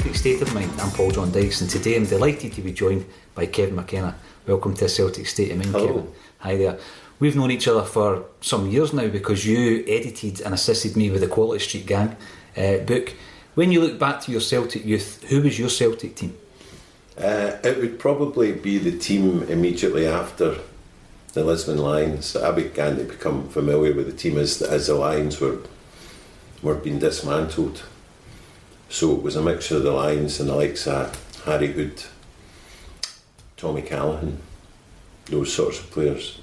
Celtic State of Mind. I'm Paul John Dykes, and today I'm delighted to be joined by Kevin McKenna. Welcome to Celtic State of Mind, Hello. Kevin. Hi there. We've known each other for some years now because you edited and assisted me with the Quality Street Gang uh, book. When you look back to your Celtic youth, who was your Celtic team? Uh, it would probably be the team immediately after the Lisbon Lions. I began to become familiar with the team as, as the Lions were were being dismantled. So it was a mixture of the Lions and the likes of Harry Hood, Tommy Callaghan, those sorts of players.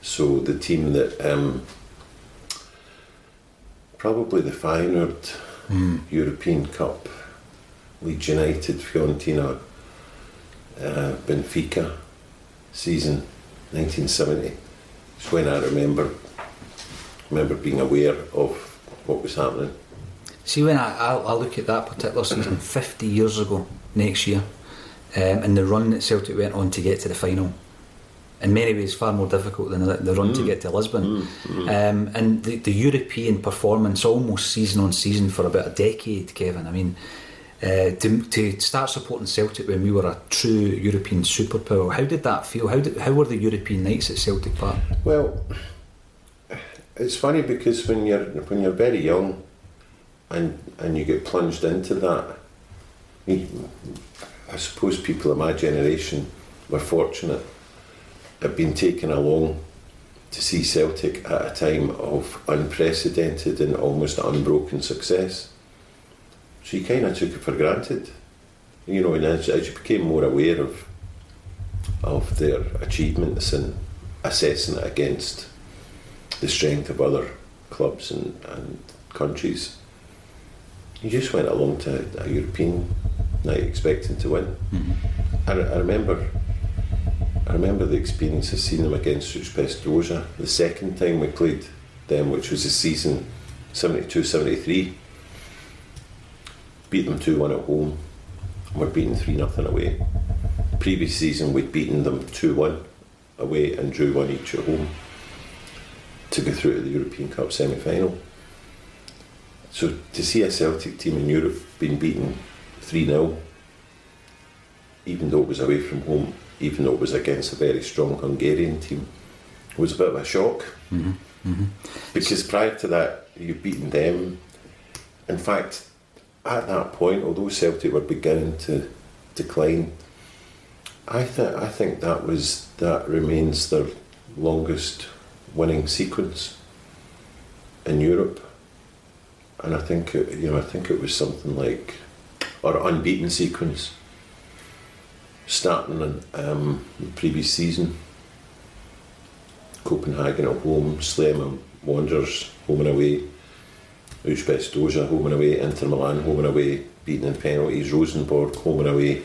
So the team that um, probably the Feyenoord European Cup, Leeds United, Fiorentina, uh, Benfica season 1970. It's when I remember remember being aware of what was happening. See, when I, I, I look at that particular season 50 years ago, next year, um, and the run that Celtic went on to get to the final, in many ways far more difficult than the, the run to get to Lisbon. Um, and the, the European performance almost season on season for about a decade, Kevin. I mean, uh, to, to start supporting Celtic when we were a true European superpower, how did that feel? How, did, how were the European nights at Celtic Park? Well, it's funny because when you're when you're very young, and and you get plunged into that, I suppose people of my generation were fortunate at being taken along to see Celtic at a time of unprecedented and almost unbroken success. So you kind of took it for granted, you know, and as, as you became more aware of of their achievements and assessing it against the strength of other clubs and, and countries, you just went along to a European night expecting to win. Mm-hmm. I, re- I remember I remember the experience of seeing them against Ujpest Dozsa the second time we played them, which was the season 72 73. Beat them 2 1 at home. We're beaten 3 0 away. Previous season, we'd beaten them 2 1 away and drew 1 each at home to go through to the European Cup semi final. So to see a Celtic team in Europe being beaten 3 0, even though it was away from home, even though it was against a very strong Hungarian team, was a bit of a shock. Mm-hmm. Mm-hmm. Because prior to that, you'd beaten them. In fact, at that point, although Celtic were beginning to decline, I think I think that was that remains their longest winning sequence in Europe, and I think it, you know I think it was something like or unbeaten sequence starting in um, the previous season. Copenhagen at home, Sliema Wanderers home and away, Ujpest Dozsa home and away, Inter Milan home and away, beaten in penalties, Rosenborg home and away,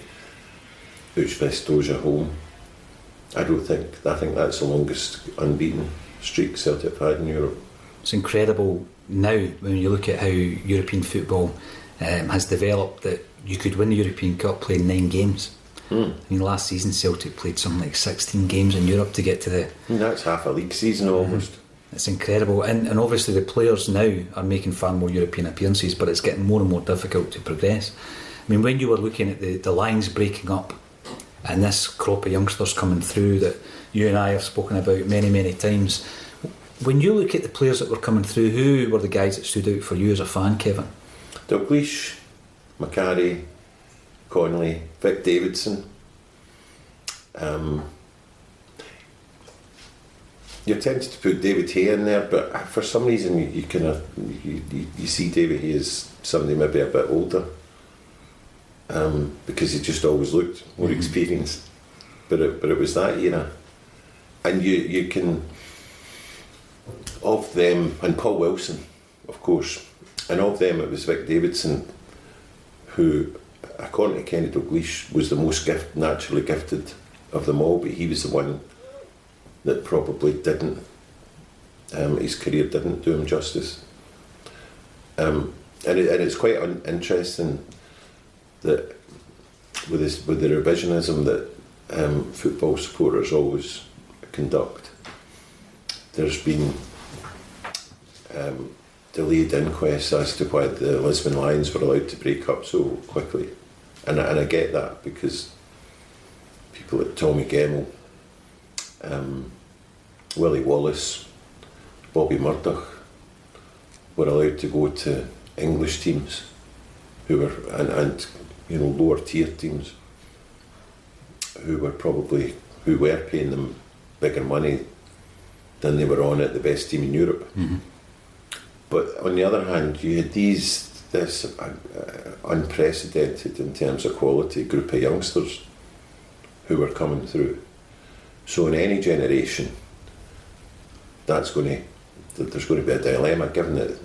Ujpest Dozsa home. I don't think I think that's the longest unbeaten streak Celtic have had in Europe. It's incredible now when you look at how European football um, has developed that you could win the European Cup playing nine games. Hmm. I mean, last season Celtic played something like 16 games in Europe to get to the. Hmm, that's half a league season hmm. almost. It's incredible, and, and obviously the players now are making far more European appearances, but it's getting more and more difficult to progress. I mean, when you were looking at the, the lines breaking up and this crop of youngsters coming through that you and I have spoken about many, many times, when you look at the players that were coming through, who were the guys that stood out for you as a fan, Kevin? Dalglish, Macari, Connelly, Vic Davidson. Um, you're tempted to put David Hay in there, but for some reason you, you kind of you, you, you see David Hay as somebody maybe a bit older um, because he just always looked more experienced. But it, but it was that era, and you you can of them and Paul Wilson, of course, and of them it was Vic Davidson who, according to Kenny Dalglish, was the most gift, naturally gifted of them all, but he was the one that probably didn't, um, his career didn't do him justice. Um, and, it, and it's quite un- interesting that with this with the revisionism that um, football supporters always conduct, there's been um, delayed inquests as to why the Lisbon Lions were allowed to break up so quickly, and I, and I get that because people like Tommy Gemmell, um, Willie Wallace, Bobby Murdoch were allowed to go to English teams who were and, and you know lower tier teams who were probably who were paying them bigger money than they were on at the best team in Europe. But on the other hand, you had these this uh, uh, unprecedented in terms of quality group of youngsters who were coming through. So in any generation, that's going to there's going to be a dilemma given that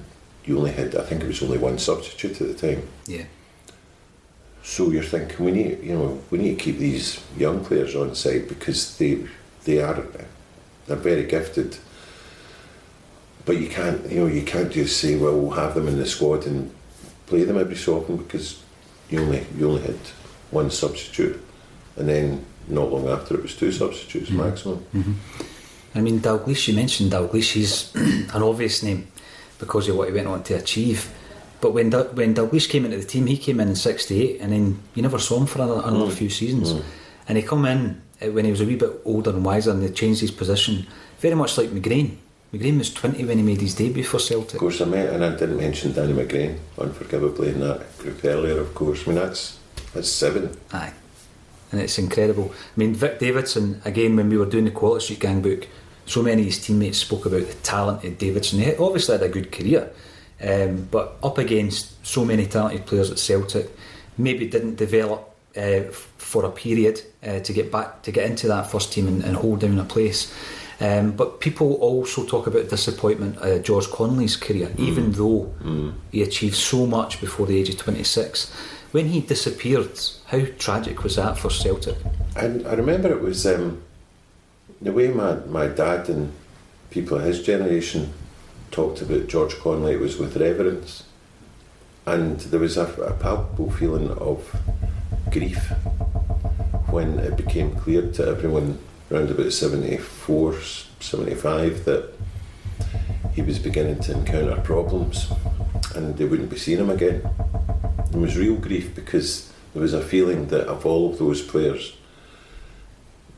you only had I think it was only one substitute at the time. Yeah. So you're thinking we need, you know, we need to keep these young players on side because they they are they're very gifted. But you can't, you know, you can't just say, well, we'll have them in the squad and play them every so often because you only you only had one substitute, and then not long after it was two substitutes mm-hmm. maximum. Mm-hmm. I mean, Dalglish, you mentioned Dalglish, he's an obvious name because of what he went on to achieve. But when Dal- when Dalglish came into the team, he came in in '68, and then you never saw him for another, another mm. few seasons. Mm. And he come in uh, when he was a wee bit older and wiser, and they changed his position, very much like McGrain. McGrain was 20 when he made his debut for Celtic. Of course, I meant, and I didn't mention Danny McGrain, unforgivably, in that group earlier. Of course, I mean that's that's seven. Aye. And it's incredible. I mean, Vic Davidson, again, when we were doing the Quality Street Gang book, so many of his teammates spoke about the talented Davidson. He obviously had a good career, um, but up against so many talented players at Celtic, maybe didn't develop uh, for a period uh, to get back to get into that first team and, and hold down a place. Um, but people also talk about disappointment uh, George Connelly's career, even though he achieved so much before the age of 26. When he disappeared, how tragic was that for Celtic? And I remember it was um, the way my, my dad and people of his generation talked about George Conley, it was with reverence. And there was a, a palpable feeling of grief when it became clear to everyone around about 74, 75 that he was beginning to encounter problems and they wouldn't be seeing him again. It was real grief because there was a feeling that of all of those players,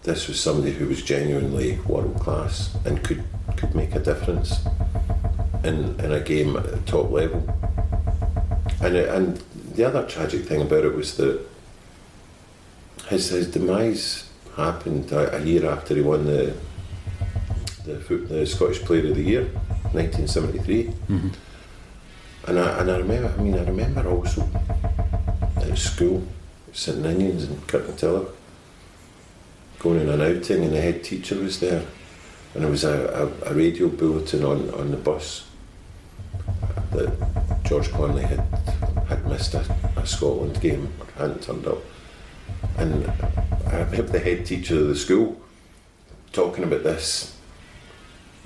this was somebody who was genuinely world class and could, could make a difference in, in a game at the top level. And, and the other tragic thing about it was that his, his demise happened a, a year after he won the, the, foot- the Scottish Player of the Year, 1973. Mm-hmm. And I, and I remember, I mean, I remember also at school, St Ninians in Kirkintilloch, going on an outing and the head teacher was there. And there was a, a, a radio bulletin on, on the bus that George Connelly had, had missed a, a Scotland game or hadn't turned up. And I remember the head teacher of the school talking about this.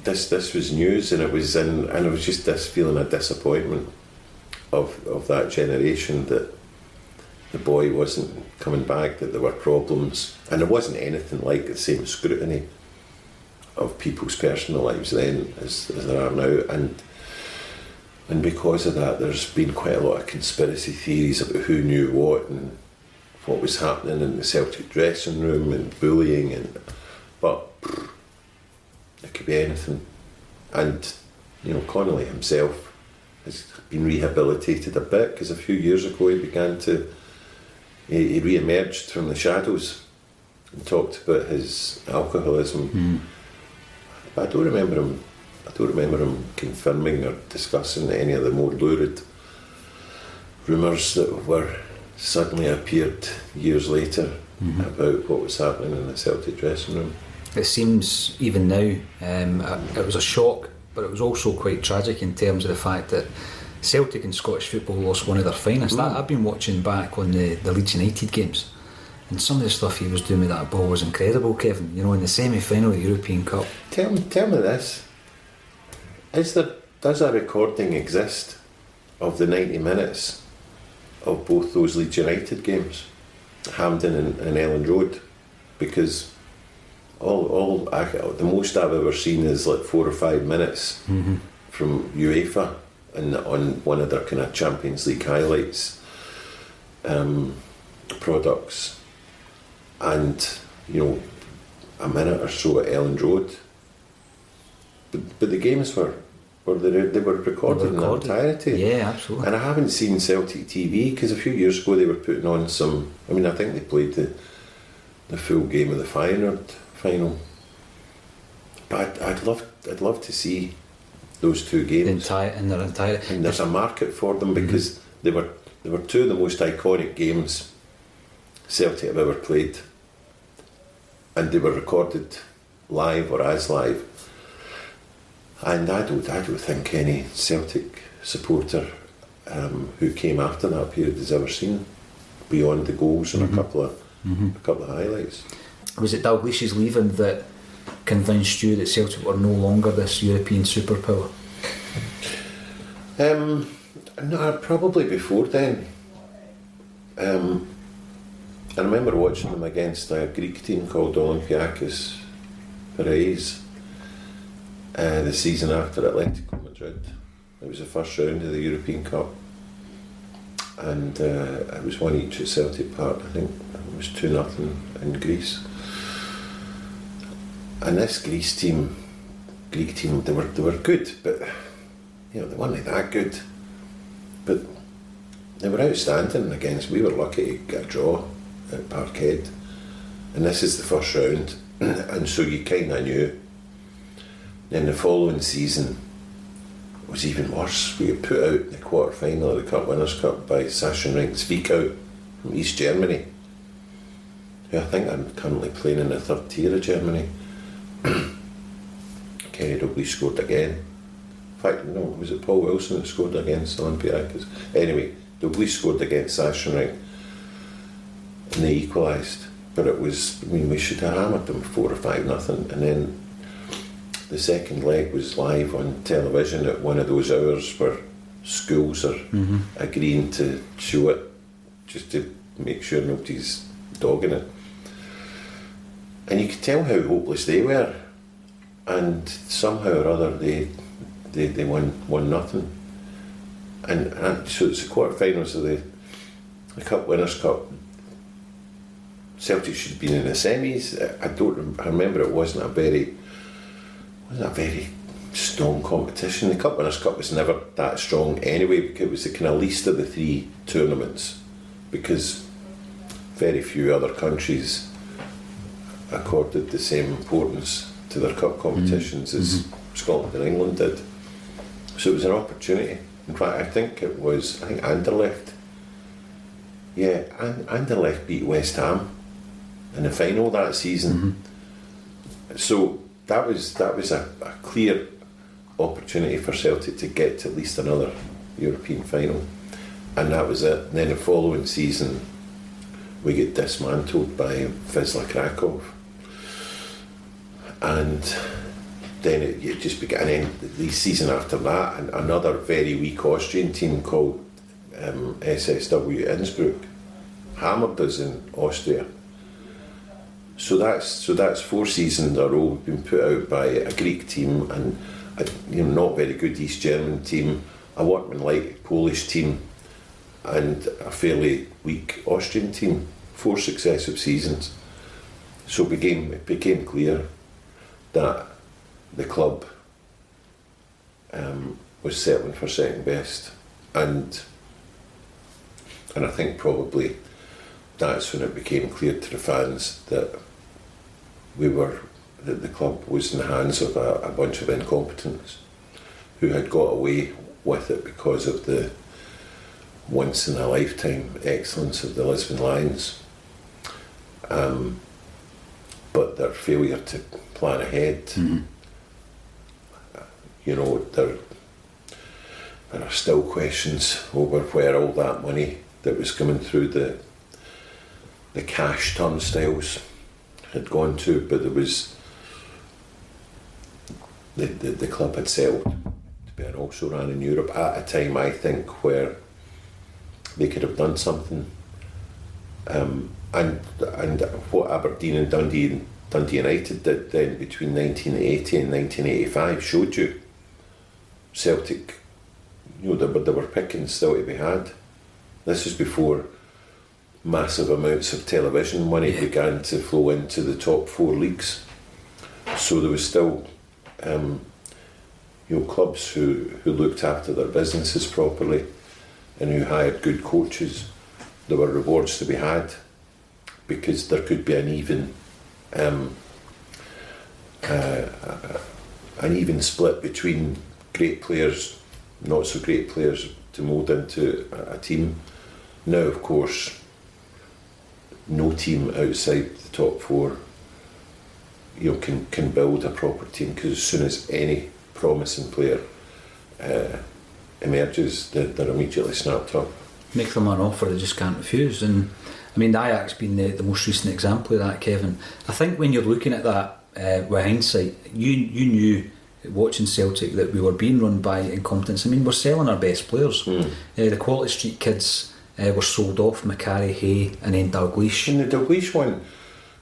This this was news, and it was in, and it was just this feeling of disappointment of of that generation that the boy wasn't coming back, that there were problems, and there wasn't anything like the same scrutiny of people's personal lives then as, as there are now, and and because of that, there's been quite a lot of conspiracy theories about who knew what and what was happening in the Celtic dressing room and bullying and but it could be anything. And you know, Connelly himself has been rehabilitated a bit because a few years ago he began to he, he re-emerged from the shadows and talked about his alcoholism. Mm. But I don't remember him. I don't remember him confirming or discussing any of the more lurid rumours that were suddenly appeared years later about what was happening in the Celtic dressing room. It seems even now um, it was a shock, but it was also quite tragic in terms of the fact that Celtic and Scottish football lost one of their finest. That, I've been watching back on the, the Leeds United games, and some of the stuff he was doing with that ball was incredible, Kevin. You know, in the semi final of the European Cup. Tell me, tell me this: Is there does a recording exist of the ninety minutes of both those Leeds United games, Hampden and, and Elland Road? Because all, all I, the most I've ever seen is like four or five minutes from UEFA and on one of their kind of Champions League highlights um, products, and you know a minute or so at Elland Road. But, but the games were were they, they were recorded, recorded. in their entirety. Yeah, absolutely. And I haven't seen Celtic TV because a few years ago they were putting on some. I mean, I think they played the the full game of the Feyenoord final. But I'd, I'd love I'd love to see those two The games. entire in their entire. and there's a market for them mm-hmm. because they were they were two of the most iconic games Celtic have ever played, and they were recorded live or as live. And I don't I don't think any Celtic supporter um, who came after that period has ever seen beyond the goals and a couple of a couple of highlights. Was it Dalglish's leaving that convinced you that Celtic were no longer this European superpower? Um, no, probably before then. Um, I remember watching them against a Greek team called Olympiakos Piraeus uh, the season after Atletico Madrid. It was the first round of the European Cup, and uh, it was one each at Celtic Park. I think it was two nothing in Greece. And this Greece team, Greek team, they were they were good, but you know, they weren't that good. But they were outstanding against. We were lucky to get a draw at Parkhead, and this is the first round, and so you kind of knew. Then the following season was even worse. We got put out in the quarter final of the Cup Winners' Cup by Sachsenring Zwickau from East Germany, who I think I'm currently playing in the third tier of Germany. Kenny Dalglish scored again. In fact, no, was it Paul Wilson that scored against Olympiacos? Anyway, Dalglish scored against Sachsenring and they equalised. But it was, I mean, we should have hammered them four or five nothing. And then the second leg was live on television at one of those hours where schools are mm-hmm. agreeing to show it just to make sure nobody's dogging it. And you could tell how hopeless they were. And somehow or other they they, they won one nothing. And, and so it's the quarterfinals of the, the Cup Winners' Cup. Celtic should have been in the semis. I don't. I remember it wasn't a very wasn't a very strong competition. The Cup Winners' Cup was never that strong anyway because it was the kind of least of the three tournaments because very few other countries accorded the same importance to their cup competitions mm-hmm. as Scotland and England did. So it was an opportunity. In fact, I think it was, I think Anderlecht. Yeah, An- Anderlecht beat West Ham in the final that season. Mm-hmm. So that was that was a, a clear opportunity for Celtic to get to at least another European final. And that was it. And then the following season, we get dismantled by Wisla Krakow. And then it, it just began. And then the season after that, and another very weak Austrian team called um, SSW Innsbruck hammered us in Austria. So that's so that's four seasons in a row been put out by a Greek team and a you know not very good East German team, a workmanlike Polish team, and a fairly weak Austrian team. Four successive seasons. So it became it became clear that the club um, was settling for second best, and and I think probably that's when it became clear to the fans that we were that the club was in the hands of a, a bunch of incompetents who had got away with it because of the once in a lifetime excellence of the Lisbon Lions. Um, but their failure to plan ahead, you know, their there are still questions over where all that money that was coming through the the cash turnstiles had gone to, but there was the, the, the club had settled to be an also ran in Europe at a time I think where they could have done something. Um, and and what Aberdeen and Dundee Dundee United did then between 1980 and 1985 showed you Celtic, you know, there were, there were pickings still to be had. This is before massive amounts of television money Yeah. began to flow into the top four leagues. So there was still, um, you know, clubs who, who looked after their businesses properly and who hired good coaches. There were rewards to be had because there could be an even um, uh, an even split between great players, not so great players to mould into a, a team. Now, of course, no team outside the top four, you know, can can build a proper team because as soon as any promising player uh, emerges, they're, they're immediately snapped up. make them an offer they just can't refuse. And I mean, the Ajax being the, the most recent example of that, Kevin. I think when you're looking at that uh, with hindsight, you you knew watching Celtic that we were being run by incompetence. I mean, we're selling our best players. Uh, the Quality Street kids uh, were sold off, Macari, Hay, and then Dalglish. And the Dalglish one,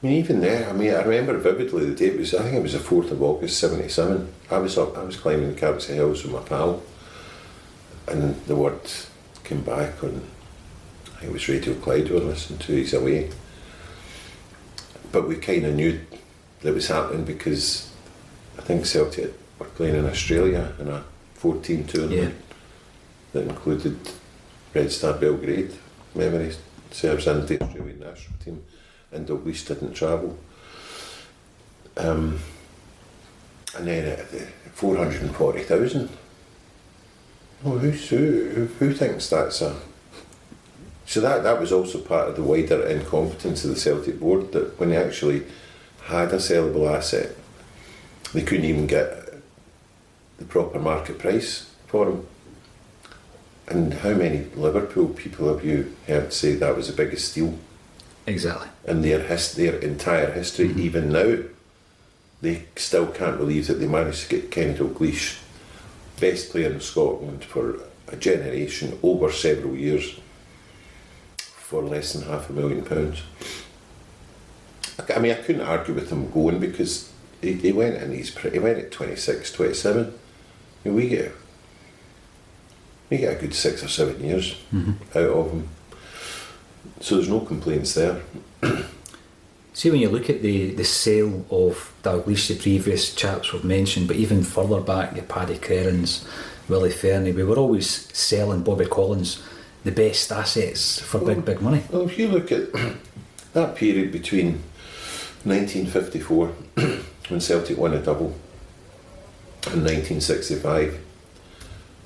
I mean, even there, I mean, I remember vividly the date was, I think it was the 4th of August, 77. I was up, I was climbing the Campsie Hills with my pal, and the word came back on, I think it was Radio Clyde we were listening to, he's away. But we kind of knew that was happening because I think Celtic were playing in Australia in a 14 tournament that included Red Star Belgrade, memory serves, and the Australian national team, and Dalglish didn't travel. Um, and then at the 440,000. Oh, who's, who, who, who thinks that's a. So that, that was also part of the wider incompetence of the Celtic board that when they actually had a sellable asset, they couldn't even get the proper market price for them. And how many Liverpool people have you heard say that was the biggest steal Exactly. in their his, their entire history? Mm-hmm. Even now, they still can't believe that they managed to get Kenny Dalglish, best player in Scotland for a generation over several years, for less than half a million pounds. I- mean, I couldn't argue with him going because he, he went and he's he went at 26, 27. And we get we get a good six or seven years mm-hmm. out of them. So there's no complaints there. See, when you look at the, the sale of Dalglish, the previous chaps we've mentioned, but even further back, your Paddy Crerands, Willie Fernie, we were always selling Bobby Collins the best assets for big, big money. Well, if you look at that period between 1954, when Celtic won a double, and 1965,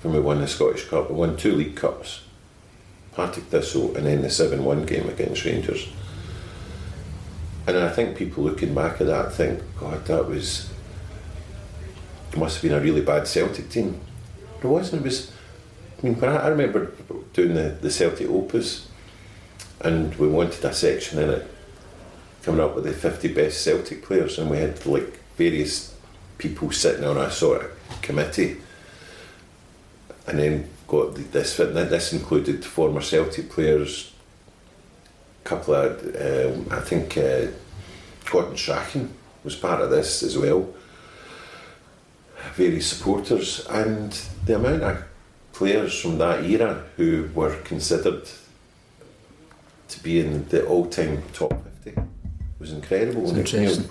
we won the Scottish Cup, we won two League Cups, Partick Thistle, and then the 7 1 game against Rangers. And I think people looking back at that think, God, that was. It must have been a really bad Celtic team. It wasn't. It was. I mean, when I, I remember doing the, the Celtic Opus, and we wanted a section in it coming up with the 50 best Celtic players, and we had like various people sitting on a sort of committee, and then got the, this. This included former Celtic players, a couple of, um, I think, uh, Gordon Strachan was part of this as well. Various supporters, and the amount of players from that era who were considered to be in the all-time top 50 was incredible. It's And, you know, interesting.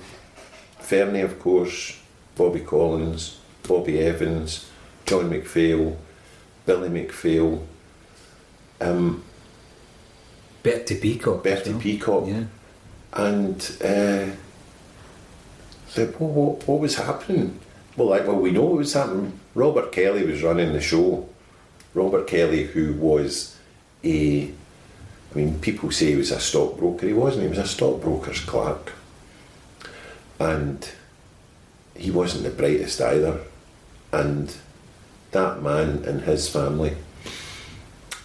Fernie, of course, Bobby Collins, Bobby Evans, John McPhail, Billy McPhail, um, Bertie Peacock. Bertie well. Peacock, Yeah. and uh, the, what, what, what was happening? Well, like, well, we know what was happening. Robert Kelly was running the show. Robert Kelly, who was a, I mean, people say he was a stockbroker. He wasn't. He was a stockbroker's clerk, and he wasn't the brightest either. And that man and his family,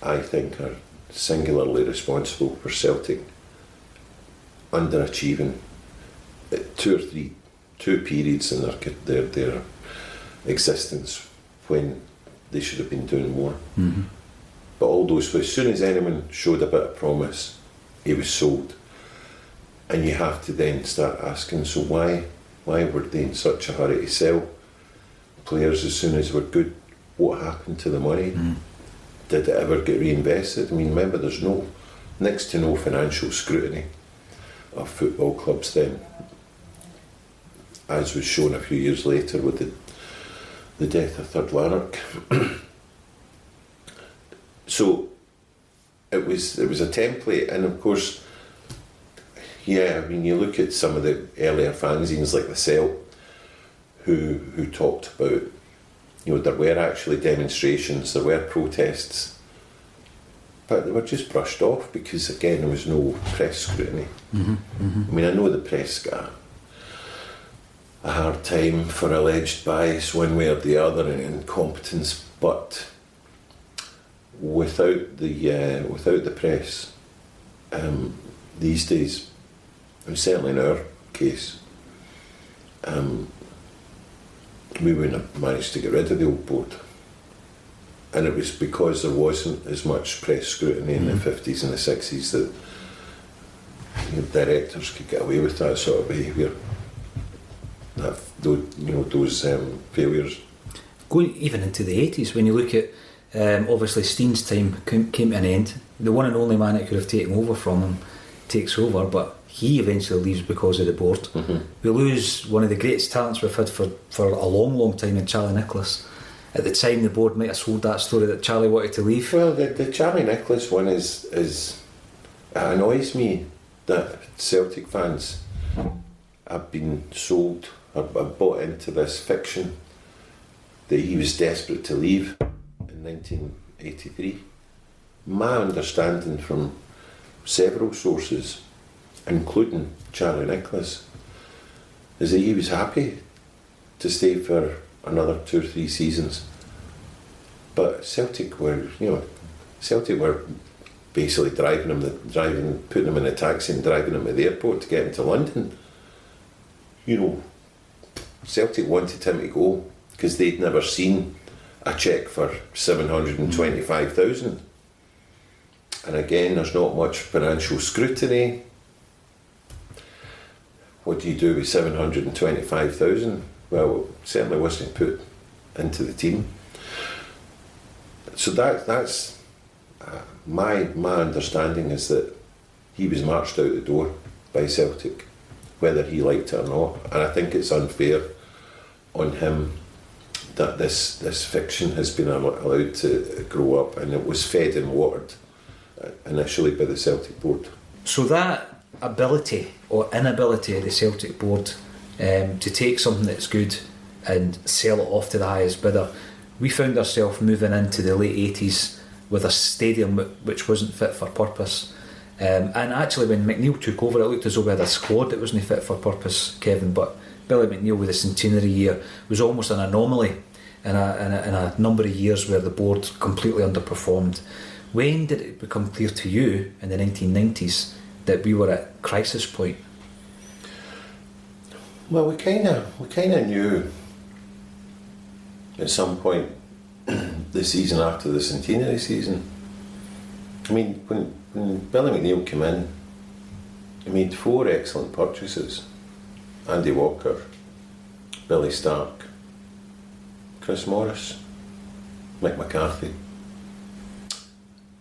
I think, are singularly responsible for Celtic underachieving two or three, two periods in their their, their existence when they should have been doing more. Mm-hmm. But all those, as soon as anyone showed a bit of promise, he was sold. And you have to then start asking, so why, why were they in such a hurry to sell players as soon as were good? What happened to the money? Mm. Did it ever get reinvested? I mean, remember, there's no next to no financial scrutiny of football clubs then, as was shown a few years later with the the death of Third Lanark. so it was it was a template, and of course, yeah. I mean, you look at some of the earlier fanzines like the Celt, who who talked about, you know, there were actually demonstrations, there were protests, but they were just brushed off because again there was no press scrutiny. Mm-hmm. Mm-hmm. I mean, I know the press got a hard time for alleged bias one way or the other and incompetence, but without the uh, without the press, um, these days, and certainly in our case, um, we wouldn't have managed to get rid of the old board. And it was because there wasn't as much press scrutiny in the fifties and the sixties that you know, directors could get away with that sort of behaviour that those, you know those um, failures. Going even into the 80s, when you look at um, obviously Stein's time came, came to an end. The one and only man that could have taken over from him takes over, but he eventually leaves because of the board. Mm-hmm. We lose one of the greatest talents we've had for, for a long, long time in Charlie Nicholas. At the time, the board might have sold that story that Charlie wanted to leave. Well, the, the Charlie Nicholas one is is it annoys me that Celtic fans have been sold or, or bought into this fiction that he was desperate to leave in 1983. My understanding from several sources, including Charlie Nicholas, is that he was happy to stay for another two or three seasons. But Celtic were, you know, Celtic were basically driving him, driving, putting him in a taxi and driving him to the airport to get him to London. You know, Celtic wanted him to go because they'd never seen a cheque for seven hundred and twenty-five thousand. And again, there's not much financial scrutiny. What do you do with seven hundred and twenty-five thousand? Well, it certainly wasn't put into the team. So that that's uh, my my understanding is that he was marched out the door by Celtic, whether he liked it or not. And I think it's unfair on him that this this fiction has been allowed to grow up, and it was fed and watered uh, initially by the Celtic board. So that ability or inability of the Celtic board um, to take something that's good and sell it off to the highest bidder, we found ourselves moving into the late 80s with a stadium which wasn't fit for purpose. Um, and actually, when McNeill took over, it looked as though we had a squad that wasn't fit for purpose, Kevin. But Billy McNeill with the centenary year was almost an anomaly in a, in a, in a number of years where the board completely underperformed. When did it become clear to you in the 1990s that we were at crisis point? Well, we kind of we kind of knew at some point the season after the centenary season. I mean, when when Billy McNeill came in, he made four excellent purchases: Andy Walker, Billy Stark, Chris Morris, Mick McCarthy,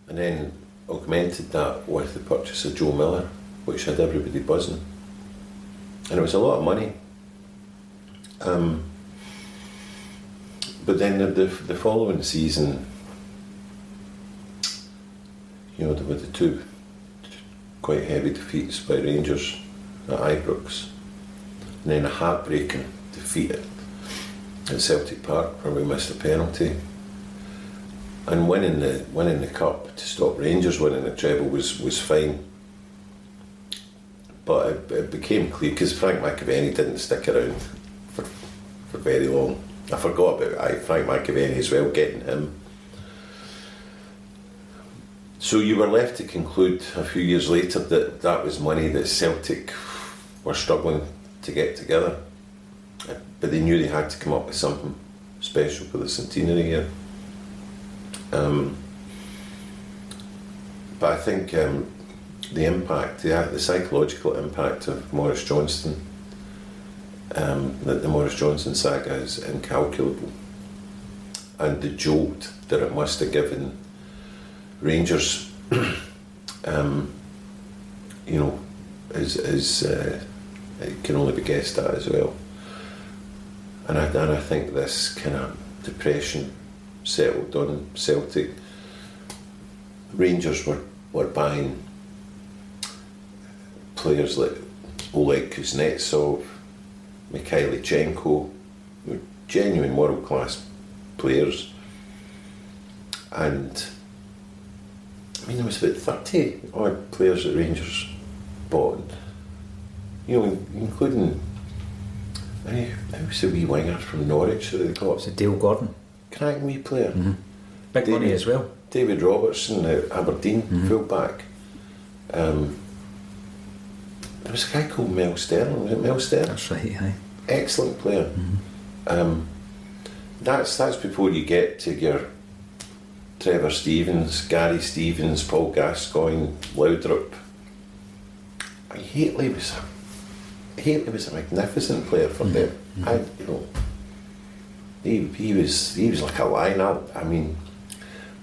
and then augmented that with the purchase of Joe Miller, which had everybody buzzing, and it was a lot of money. Um, but then the, the, the following season, you know, there were the two quite heavy defeats by Rangers at Ibrox, and then a heartbreaking defeat at, Celtic Park where we missed a penalty. And winning the winning the cup to stop Rangers winning the treble was, was fine. But it, it became clear because Frank McAvennie didn't stick around for, for very long I forgot about I, Frank McAvennie as well, getting him. So you were left to conclude a few years later that that was money that Celtic were struggling to get together, but they knew they had to come up with something special for the centenary year. Um, but I think um, the impact, the, the psychological impact of Maurice Johnston, um, the, the Maurice Johnston saga is incalculable. And the jolt that it must have given Rangers, um, you know, is, is uh, it can only be guessed at as well. And I, and I think this kind of depression settled on Celtic. Rangers were, were buying players like Oleg Kuznetsov, Mikhailichenko, genuine world class players. And I mean, there was about 30 odd players that Rangers bought. You know, including. I mean, who was the wee winger from Norwich that they got? It's a Dale Gordon. Cracking wee player. Mm-hmm. Big David- money as well. David Robertson at Aberdeen, fullback. Um, there was a guy called Mel Sterland. Was it Mel Sterland? That's right, aye. Excellent player. Um, that's that's before you get to your Trevor Stevens, Gary Stevens, Paul Gascoigne, Laudrup. Hateley was a Hateley was a magnificent player for them. I you know he, he was he was like a line-up. I mean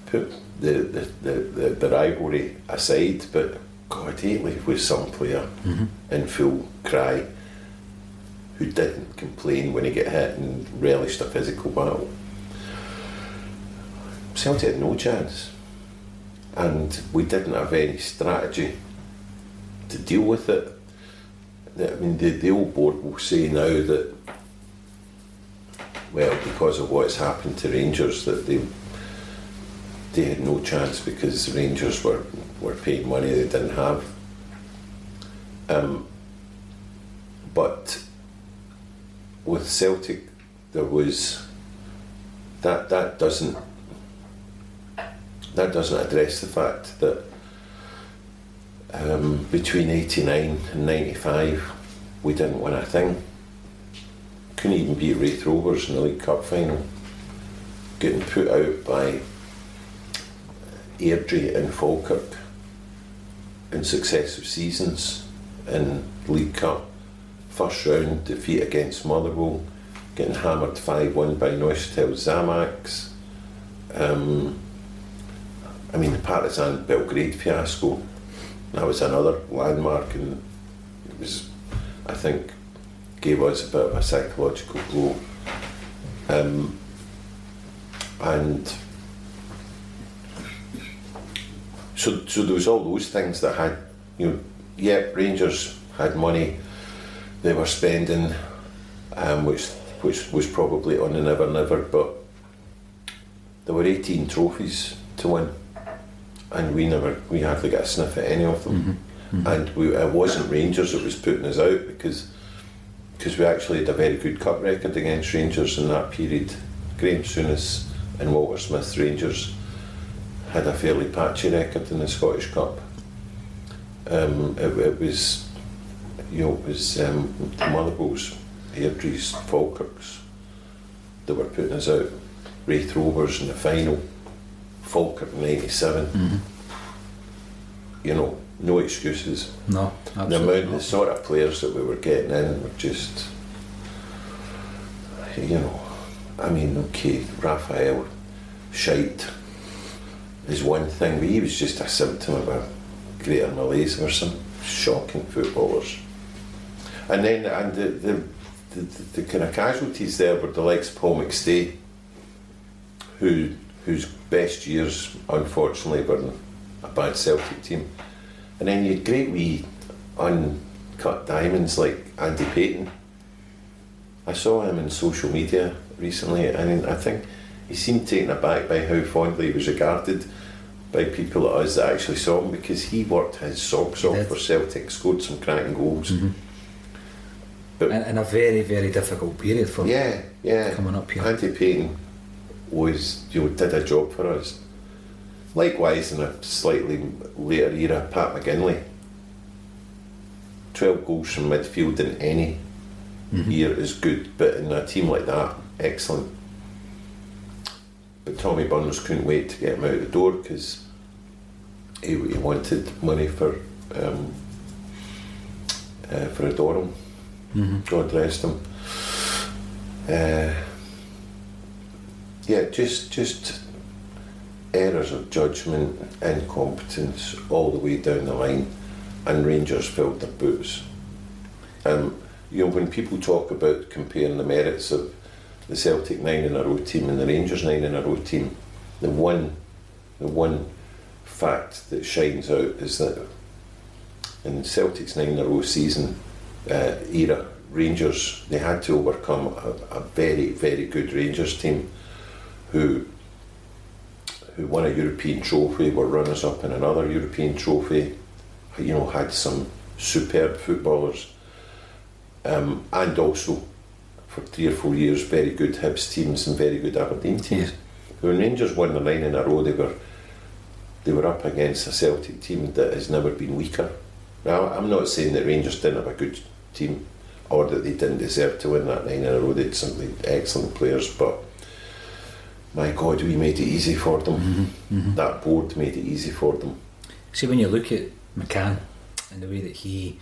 put the the, the, the, the rivalry aside, but God Hateley was some player mm-hmm. in full cry who didn't complain when he got hit and relished a physical battle. Celtic had no chance, and we didn't have any strategy to deal with it. I mean, the, the old board will say now that, well, because of what has happened to Rangers, that they they had no chance because Rangers were, were paying money they didn't have. Um, but with Celtic, there was that that doesn't that doesn't address the fact that um, between eighty nine and ninety five, we didn't win a thing. Couldn't even beat Raith Rovers in the League Cup final. Getting put out by Airdrie and Falkirk in successive seasons in League Cup. First round defeat against Motherwell, getting hammered 5 1 by Neuchâtel Xamax. Um, I mean, the Partizan Belgrade fiasco, that was another landmark, and it was, I think, gave us a bit of a psychological blow. Um, and so, so there was all those things that had, you know, yeah, Rangers had money they were spending, um, which which was probably on the never never, but there were 18 trophies to win, and we never we hardly got a sniff at any of them, and we, it wasn't Rangers that was putting us out because because we actually had a very good cup record against Rangers in that period. Graeme Souness and Walter Smith's Rangers had a fairly patchy record in the Scottish Cup. Um, it, it was, you know, it was um, the Airdrie's, Falkirks that were putting us out. Raith Rovers in the final, Falkirk in '97. You know, no excuses. No, absolutely. The amount, the sort of players that we were getting in were just, you know, I mean, okay, Rafael Scheidt is one thing, but he was just a symptom of a greater malaise. There were some shocking footballers. And then, and the, the, the, the, the kind of casualties there were the likes of Paul McStay, who, whose best years, unfortunately, were in a bad Celtic team. And then you had great wee uncut diamonds like Andy Payton. I saw him in social media recently, and I think he seemed taken aback by how fondly he was regarded by people like us that actually saw him because he worked his socks off for Celtic, scored some cracking goals. Mm-hmm. But in, in a very, very difficult period for him. yeah, yeah. coming up here. Andy Payton was, you know, did a job for us. Likewise, in a slightly later era, Pat McGinlay. 12 goals from midfield in any year is good, but in a team like that, excellent. But Tommy Burns couldn't wait to get him out the door because he, he wanted money for um, uh, for a Durham. God rest him. Uh, yeah, just just errors of judgment, incompetence all the way down the line, and Rangers filled their boots. Um, you know, when people talk about comparing the merits of the Celtic nine in a row team and the Rangers nine in a row team, the one, the one fact that shines out is that in Celtic's nine in a row season uh, era, Rangers they had to overcome a, a very very good Rangers team who who won a European trophy, were runners up in another European trophy, you know, had some superb footballers, um, and also for three or four years very good Hibs teams and very good Aberdeen teams. When Rangers won the nine in a row, they were they were up against a Celtic team that has never been weaker. Now, I'm not saying that Rangers didn't have a good team or that they didn't deserve to win that nine in a row. They had some excellent players, but my God, we made it easy for them. That board made it easy for them. See, when you look at McCann and the way that he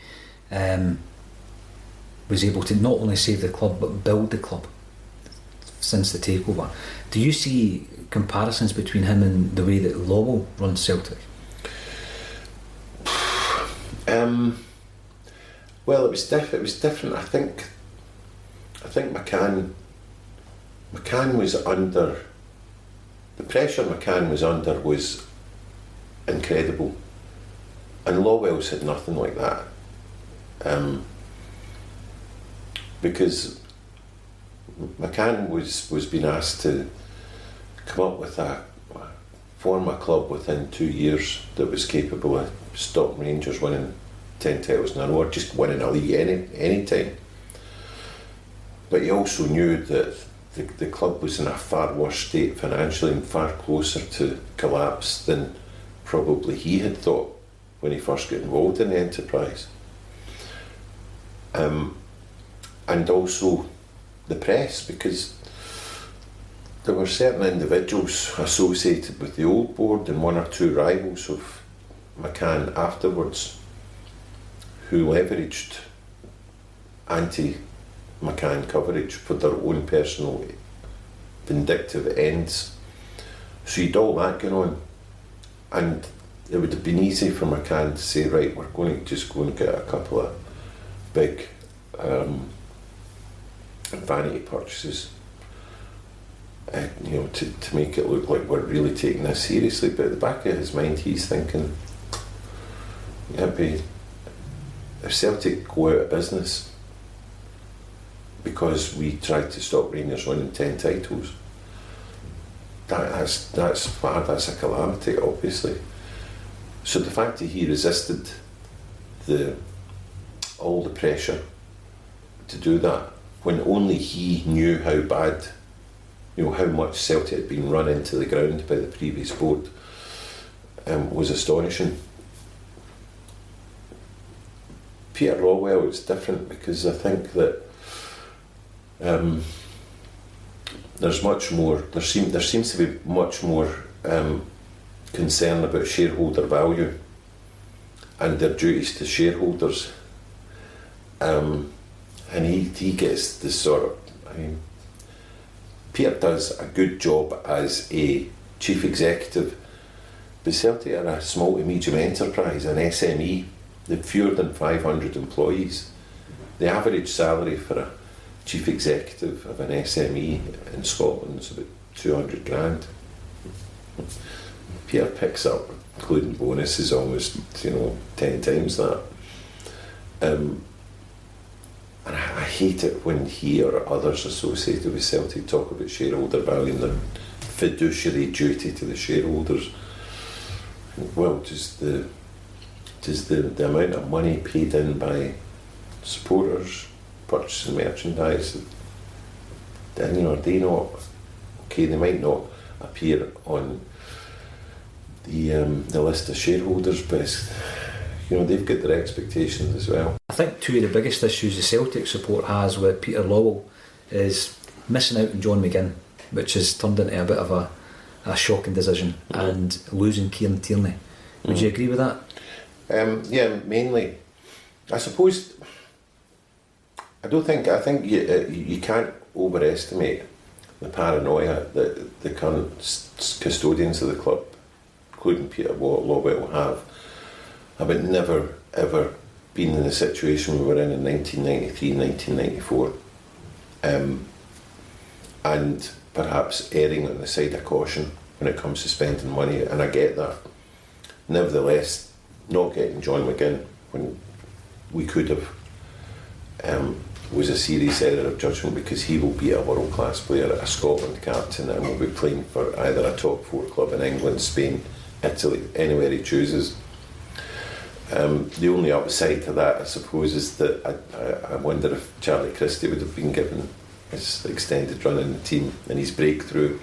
um, was able to not only save the club but build the club since the takeover, do you see comparisons between him and the way that Lawwell runs Celtic? Um, well, it was diff- It was different. I think. I think McCann. McCann was under. The pressure McCann was under was incredible, and Lawwell's had nothing like that. Um, because McCann was was being asked to come up with a form a club within two years that was capable of stopping Rangers winning ten titles in a row, just winning a league any any time. But he also knew that the, the club was in a far worse state financially and far closer to collapse than probably he had thought when he first got involved in the enterprise. Um, and also the press, because there were certain individuals associated with the old board and one or two rivals of McCann afterwards who leveraged anti McCann coverage for their own personal vindictive ends. So you'd all that going on. And it would have been easy for McCann to say, right, we're going to just go and get a couple of big um, vanity purchases uh, you know, to, to make it look like we're really taking this seriously. But at the back of his mind, he's thinking, yeah, be if Celtic go out of business because we tried to stop Rangers winning ten titles, that, that's that's bad. That's a calamity, obviously. So the fact that he resisted the all the pressure to do that when only he knew how bad you know how much Celtic had been run into the ground by the previous board um, was astonishing. Peter Lawwell is different because I think that um, there's much more. There seem there seems to be much more um, concern about shareholder value and their duties to shareholders. Um, and he, he gets this sort of. I mean, Peter does a good job as a chief executive, but Celtic are a small to medium enterprise, an SME. They've fewer than 500 employees. The average salary for a chief executive of an SME in Scotland is about 200 grand. Peter picks up, including bonuses, almost you know 10 times that. Um, and I, I hate it when he or others associated with Celtic talk about shareholder value and their fiduciary duty to the shareholders. Well, just the just the, the amount of money paid in by supporters, purchasing merchandise. And Then you know they not okay. They might not appear on the um, the list of shareholders, but you know they've got their expectations as well. I think two of the biggest issues the Celtic support has with Peter Lawwell is missing out on John McGinn, which has turned into a bit of a, a shocking decision, Mm. and losing Kieran Tierney. Would you agree with that? Um, yeah, mainly. I suppose. I don't think. I think you, uh, you can't overestimate the paranoia that the current custodians of the club, including Peter Law- Lawwell, have about never ever been in the situation we were in in 1993, 1994. Um, and perhaps erring on the side of caution when it comes to spending money, and I get that. Nevertheless, not getting John McGinn when we could have um, was a serious error of judgment because he will be a world class player, a Scotland captain, and will be playing for either a top four club in England, Spain, Italy, anywhere he chooses. Um, the only upside to that, I suppose, is that I, I, I wonder if Charlie Christie would have been given his extended run in the team and his breakthrough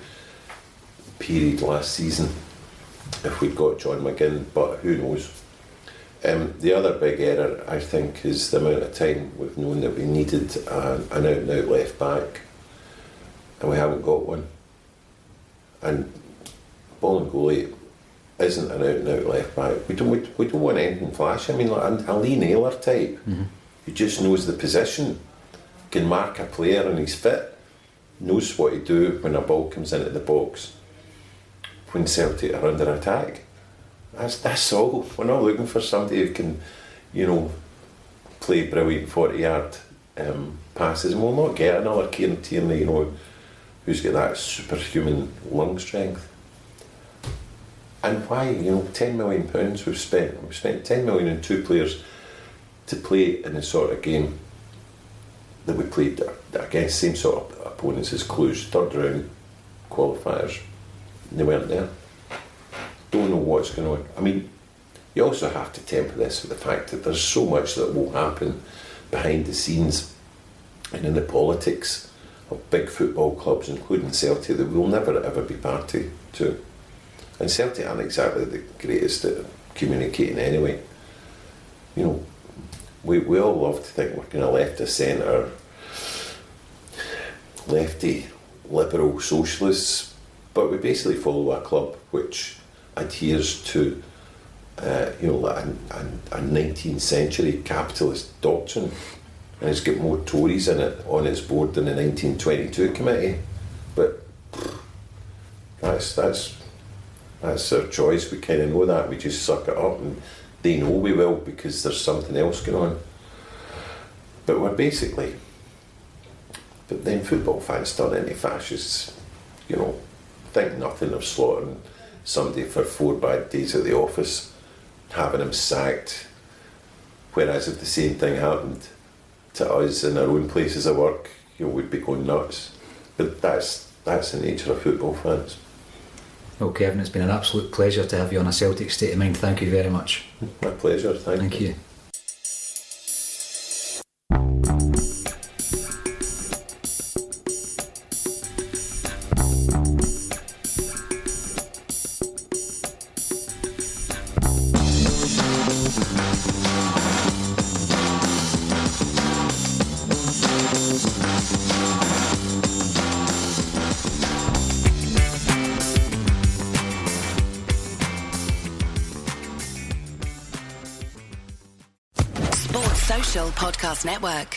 period last season if we'd got John McGinn, but who knows. Um, the other big error, I think, is the amount of time we've known that we needed an, an out and out left back, and we haven't got one. And Bolingoli isn't an out and out left back. We don't, we, we don't want anything flash. I mean, like a Lee Naylor type who just knows the position, can mark a player and he's fit, knows what to do when a ball comes into the box when Celtic are under attack. That's that's all. We're not looking for somebody who can, you know, play brilliant forty yard um, passes, and we'll not get another Kieran Tierney, you know, who's got that superhuman lung strength. And why, you know, ten million pounds we've spent. We've spent ten million on two players to play in the sort of game that we played against same sort of opponents as Cluj, third round qualifiers. They weren't there. Don't know what's going on. I mean, you also have to temper this with the fact that there's so much that will happen behind the scenes and in the politics of big football clubs, including Celtic, that we'll never ever be party to. And Celtic aren't exactly the greatest at communicating anyway. You know, we, we all love to think we're kind of left of centre, lefty, liberal socialists, but we basically follow a club which adheres to, uh, you know, a, a 19th century capitalist doctrine, and it's got more Tories in it on its board than the 1922 committee. But that's that's that's their choice. We kind of know that. We just suck it up, and they know we will because there's something else going on. But we're basically. But then football fans turn into fascists, you know, think nothing of slaughtering somebody for four bad days at the office, having him sacked. Whereas if the same thing happened to us in our own places of work, you know, we'd be going nuts. But that's that's the nature of football fans. Well, Kevin, it's been an absolute pleasure to have you on a Celtic State of Mind. Thank you very much. My pleasure. Thank, Thank you. Sports Network.